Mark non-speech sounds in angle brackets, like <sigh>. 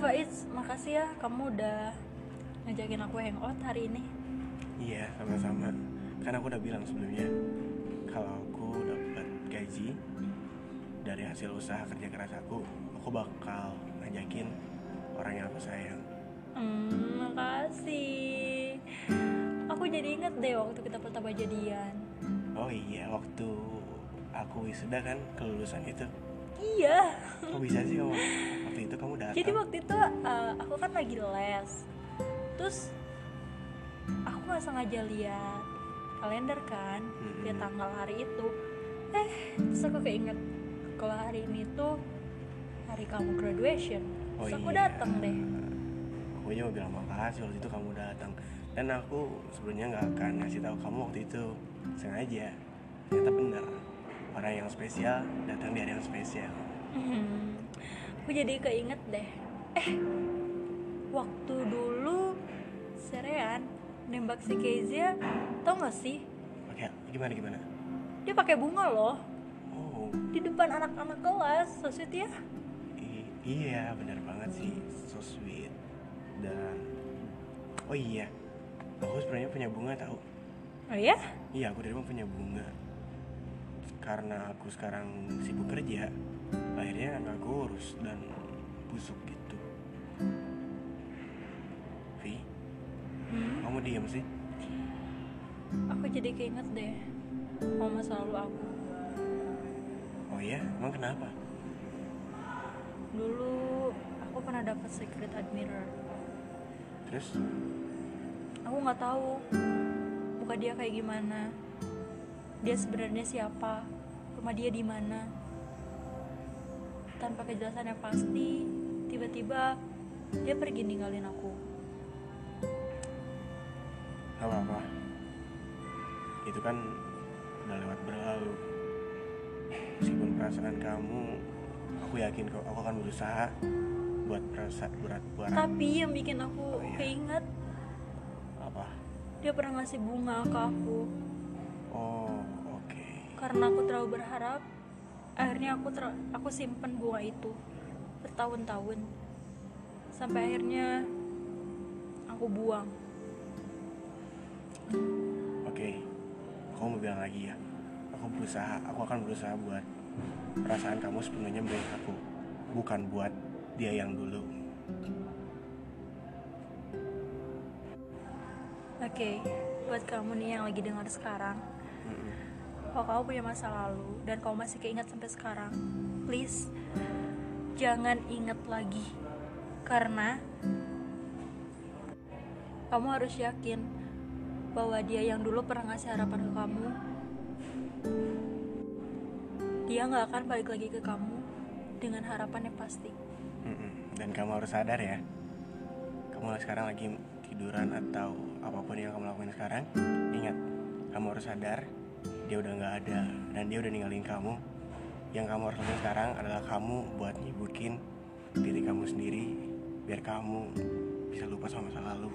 Faiz, makasih ya kamu udah ngajakin aku hangout hari ini. Iya, sama-sama. Kan aku udah bilang sebelumnya kalau aku dapat gaji dari hasil usaha kerja keras aku, aku bakal ngajakin orang yang aku sayang. Hmm, makasih. Aku jadi inget deh waktu kita pertama jadian. Oh iya, waktu aku wisuda kan kelulusan itu. Iya. Kok bisa sih kamu? <laughs> Waktu itu kamu datang. Jadi waktu itu uh, aku kan lagi les. Terus aku nggak sengaja lihat kalender kan, Mm-mm. lihat tanggal hari itu. Eh, terus aku keinget kalau hari ini tuh hari kamu graduation. Oh Terus aku iya. datang deh. Aku mau bilang makasih waktu itu kamu datang. Dan aku sebenarnya nggak akan ngasih tahu kamu waktu itu sengaja. Ternyata bener orang yang spesial datang di hari yang spesial. Hmm, aku jadi keinget deh. Eh, waktu dulu Serean nembak si Kezia, tau gak sih? Oke, gimana gimana? Dia pakai bunga loh Oh, di depan anak-anak kelas, so sweet ya. i- iya benar banget sih, so sweet. Dan oh iya, aku sebenarnya punya bunga tahu. Oh ya? Iya, aku dari rumah punya bunga. Karena aku sekarang sibuk kerja, akhirnya nggak aku urus dan busuk gitu. Vi, Hmm, kamu diam sih? aku jadi keinget deh sama masa lalu aku. Oh iya, emang kenapa? Dulu aku pernah dapat secret admirer. Terus, Aku nggak tahu muka dia kayak gimana. Dia sebenarnya siapa? Rumah dia di mana? Tanpa kejelasan yang pasti, tiba-tiba dia pergi ninggalin aku. gak apa-apa. Itu kan udah lewat berlalu. Meskipun perasaan kamu, aku yakin kok aku akan berusaha buat perasaan berat buat Tapi yang bikin aku Oh, iya. keinget, apa? dia pernah ngasih bunga ke aku. Oh, oke. Karena aku terlalu berharap, akhirnya aku ter aku simpen bunga itu bertahun-tahun. Sampai akhirnya aku buang. Oke, aku mau bilang lagi ya. Aku berusaha, aku akan berusaha buat perasaan kamu sepenuhnya milik aku, bukan buat dia yang dulu. Oke, buat kamu nih yang lagi dengar sekarang. Kalau kamu punya masa lalu dan kamu masih keinget sampai sekarang, please jangan inget lagi, karena kamu harus yakin bahwa dia yang dulu pernah ngasih harapan ke kamu, dia nggak akan balik lagi ke kamu dengan harapan yang pasti. Dan kamu harus sadar ya, kamu sekarang lagi tiduran atau apa pun yang kamu lakukan sekarang, ingat, kamu harus sadar dia udah nggak ada dan dia udah ninggalin kamu. Yang kamu harus lakukan sekarang adalah kamu buat nyibukin diri kamu sendiri, biar kamu bisa lupa sama masa lalu.